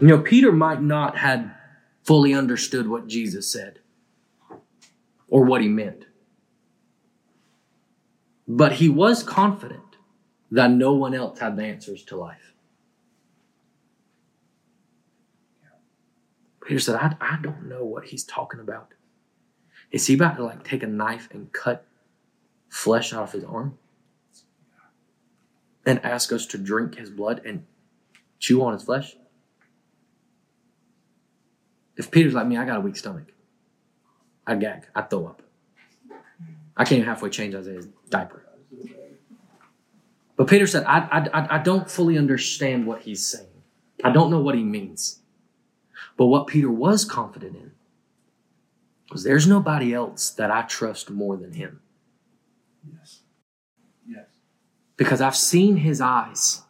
You know, Peter might not had fully understood what Jesus said or what he meant. But he was confident that no one else had the answers to life. Peter said, I, I don't know what he's talking about. Is he about to like take a knife and cut flesh off his arm? And ask us to drink his blood and chew on his flesh? If Peter's like me, I got a weak stomach. I gag. I throw up. I can't even halfway change Isaiah's diaper. But Peter said, I, I, I don't fully understand what he's saying. I don't know what he means. But what Peter was confident in was there's nobody else that I trust more than him. Yes. Yes. Because I've seen his eyes.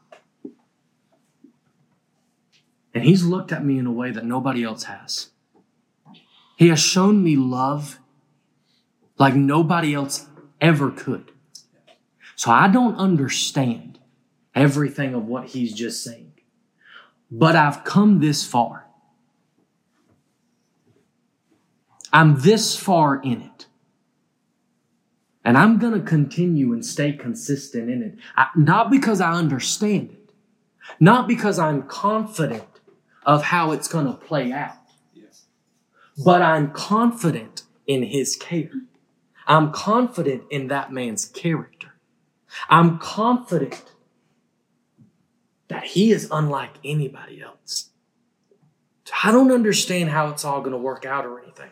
And he's looked at me in a way that nobody else has. He has shown me love like nobody else ever could. So I don't understand everything of what he's just saying. But I've come this far. I'm this far in it. And I'm going to continue and stay consistent in it. I, not because I understand it, not because I'm confident of how it's going to play out, Yes. but I'm confident in his care. I'm confident in that man's character. I'm confident that he is unlike anybody else. I don't understand how it's all going to work out or anything.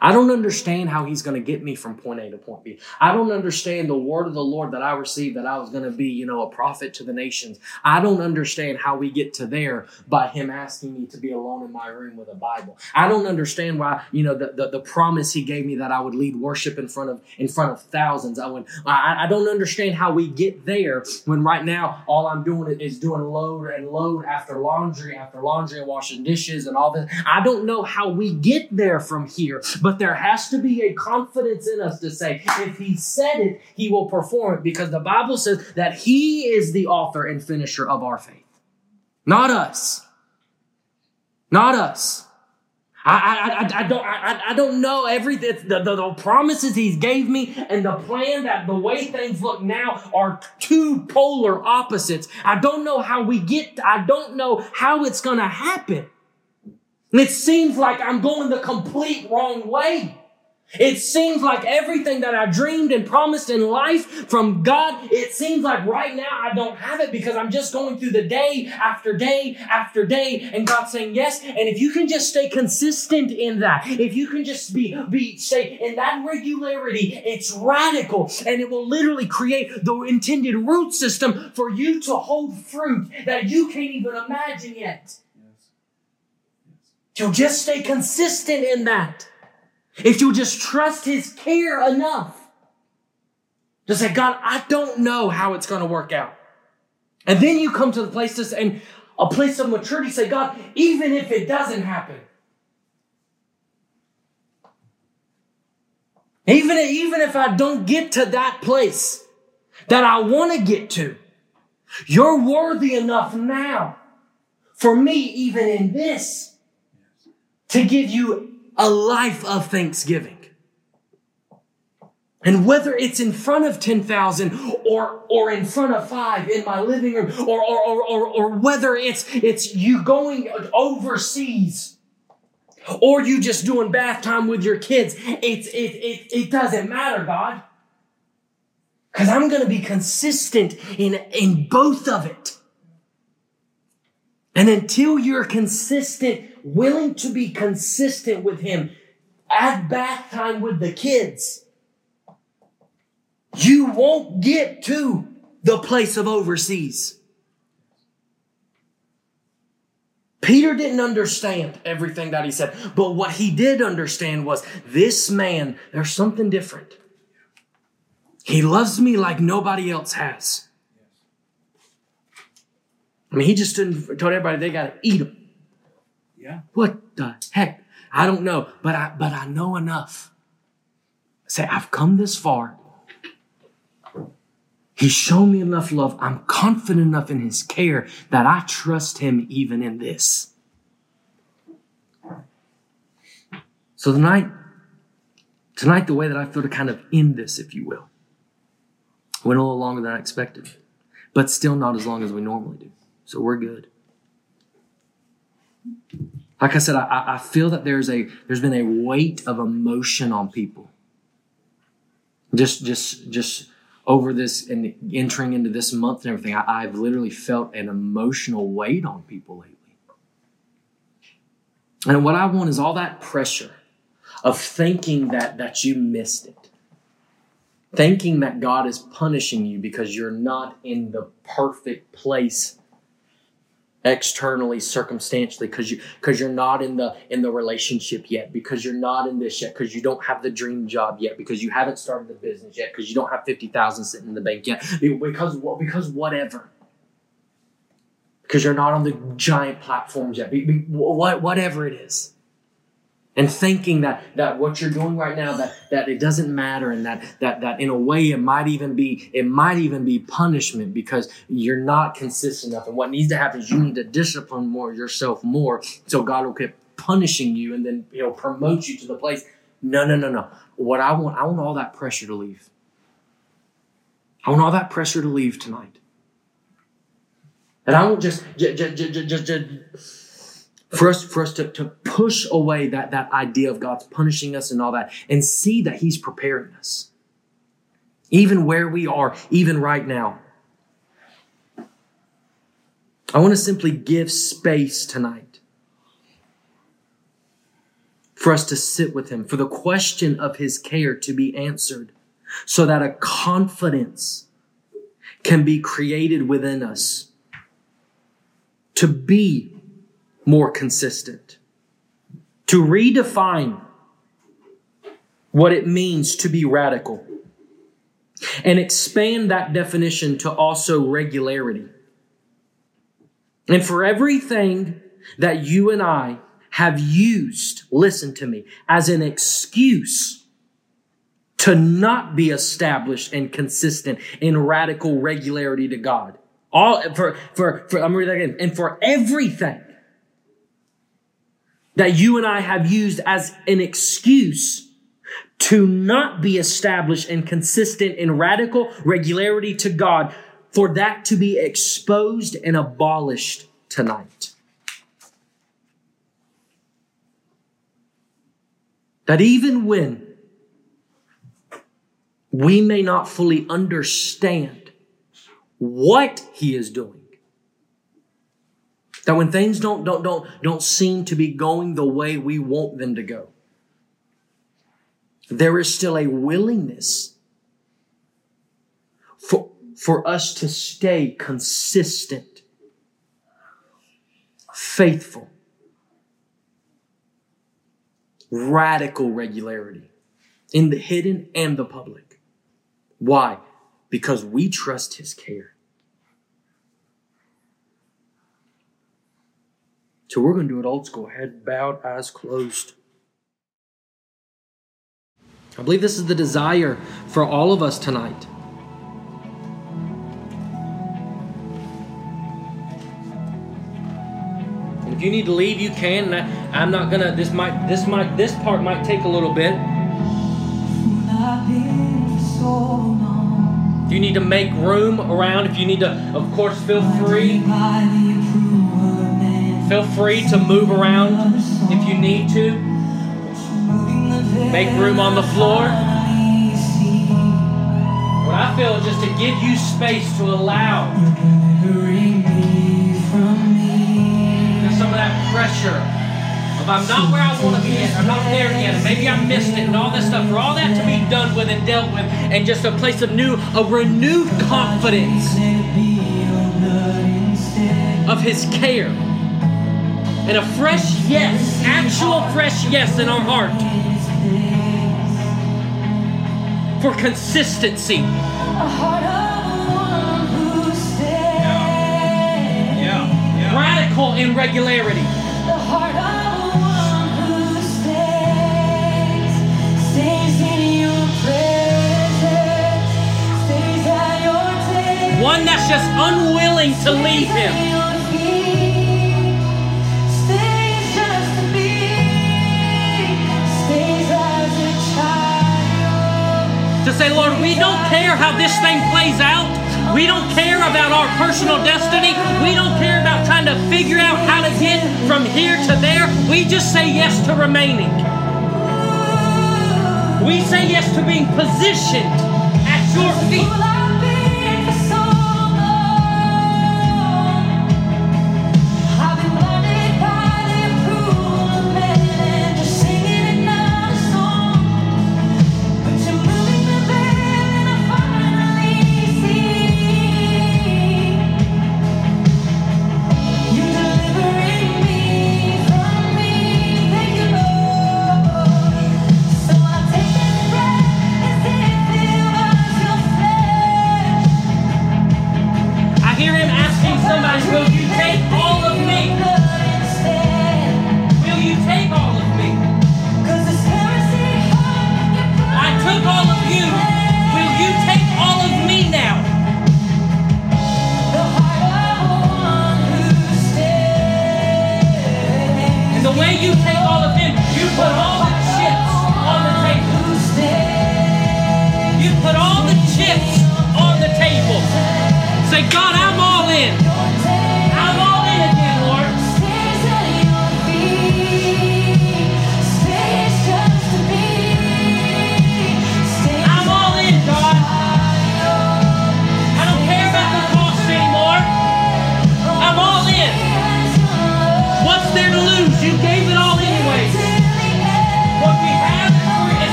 I don't understand how he's going to get me from point A to point B. I don't understand the word of the Lord that I received that I was going to be, you know, a prophet to the nations. I don't understand how we get to there by him asking me to be alone in my room with a Bible. I don't understand why, you know, the, the, the promise he gave me that I would lead worship in front of in front of thousands. I would I, I don't understand how we get there when right now all I'm doing is doing load and load after laundry after laundry and washing dishes and all this. I don't know how we get there from here, there has to be a confidence in us to say, if he said it, he will perform it because the Bible says that he is the author and finisher of our faith. Not us. Not us. I, I, I, I don't I, I don't know everything the, the, the promises he's gave me and the plan that the way things look now are two polar opposites. I don't know how we get I don't know how it's gonna happen. It seems like I'm going the complete wrong way. It seems like everything that I dreamed and promised in life from God, it seems like right now I don't have it because I'm just going through the day after day after day and God saying yes. And if you can just stay consistent in that, if you can just be, be, stay in that regularity, it's radical and it will literally create the intended root system for you to hold fruit that you can't even imagine yet. You'll just stay consistent in that. If you'll just trust his care enough to say, God, I don't know how it's going to work out. And then you come to the place to and a place of maturity, say, God, even if it doesn't happen, even, even if I don't get to that place that I want to get to, you're worthy enough now for me, even in this, to give you a life of thanksgiving. And whether it's in front of 10,000 or, or in front of five in my living room or, or, or, or, or whether it's, it's you going overseas or you just doing bath time with your kids, it's, it, it, it doesn't matter, God. Cause I'm going to be consistent in, in both of it. And until you're consistent, willing to be consistent with Him at bath time with the kids, you won't get to the place of overseas. Peter didn't understand everything that he said, but what he did understand was this man, there's something different. He loves me like nobody else has. I mean, he just told everybody they got to eat him. Yeah. What the heck? I don't know, but I but I know enough. Say I've come this far. He's shown me enough love. I'm confident enough in his care that I trust him even in this. So tonight, tonight, the way that I feel to kind of end this, if you will, went a little longer than I expected, but still not as long as we normally do. So we're good. Like I said, I, I feel that there's a there's been a weight of emotion on people. Just just just over this and entering into this month and everything, I, I've literally felt an emotional weight on people lately. And what I want is all that pressure of thinking that that you missed it. Thinking that God is punishing you because you're not in the perfect place externally circumstantially because you because you're not in the in the relationship yet because you're not in this yet because you don't have the dream job yet because you haven't started the business yet because you don't have 50,000 sitting in the bank yet because because whatever. Because you're not on the giant platforms yet what whatever it is and thinking that that what you're doing right now that that it doesn't matter and that that that in a way it might even be it might even be punishment because you're not consistent enough. And what needs to happen is you need to discipline more yourself more. So God will keep punishing you and then he'll promote you to the place. No no no no. What I want I want all that pressure to leave. I want all that pressure to leave tonight. And I just just just, just, just, just for us for us to, to push away that that idea of god's punishing us and all that and see that he's preparing us. Even where we are even right now. I want to simply give space tonight for us to sit with him for the question of his care to be answered so that a confidence can be created within us to be more consistent. To redefine what it means to be radical and expand that definition to also regularity. And for everything that you and I have used, listen to me, as an excuse to not be established and consistent in radical regularity to God. All for for for I'm reading that again. And for everything that you and I have used as an excuse to not be established and consistent in radical regularity to God, for that to be exposed and abolished tonight. That even when we may not fully understand what He is doing, that when things don't, don't, don't, don't seem to be going the way we want them to go, there is still a willingness for, for us to stay consistent, faithful, radical regularity in the hidden and the public. Why? Because we trust His care. So we're going to do it old school head bowed, eyes closed. I believe this is the desire for all of us tonight. And if you need to leave, you can. I'm not gonna. This might. This might. This part might take a little bit. If you need to make room around, if you need to, of course, feel free. Feel free to move around if you need to. Make room on the floor. What I feel is just to give you space to allow some of that pressure of I'm not where I want to be I'm not there yet, maybe I missed it and all this stuff, for all that to be done with and dealt with, and just a place of new, a renewed confidence of His care and a fresh yes, actual fresh yes in our heart for consistency. radical Yeah. Yeah. Radical irregularity. One that's just unwilling to leave him. to say, Lord, we don't care how this thing plays out. We don't care about our personal destiny. We don't care about trying to figure out how to get from here to there. We just say yes to remaining. We say yes to being positioned at your feet. all of You put all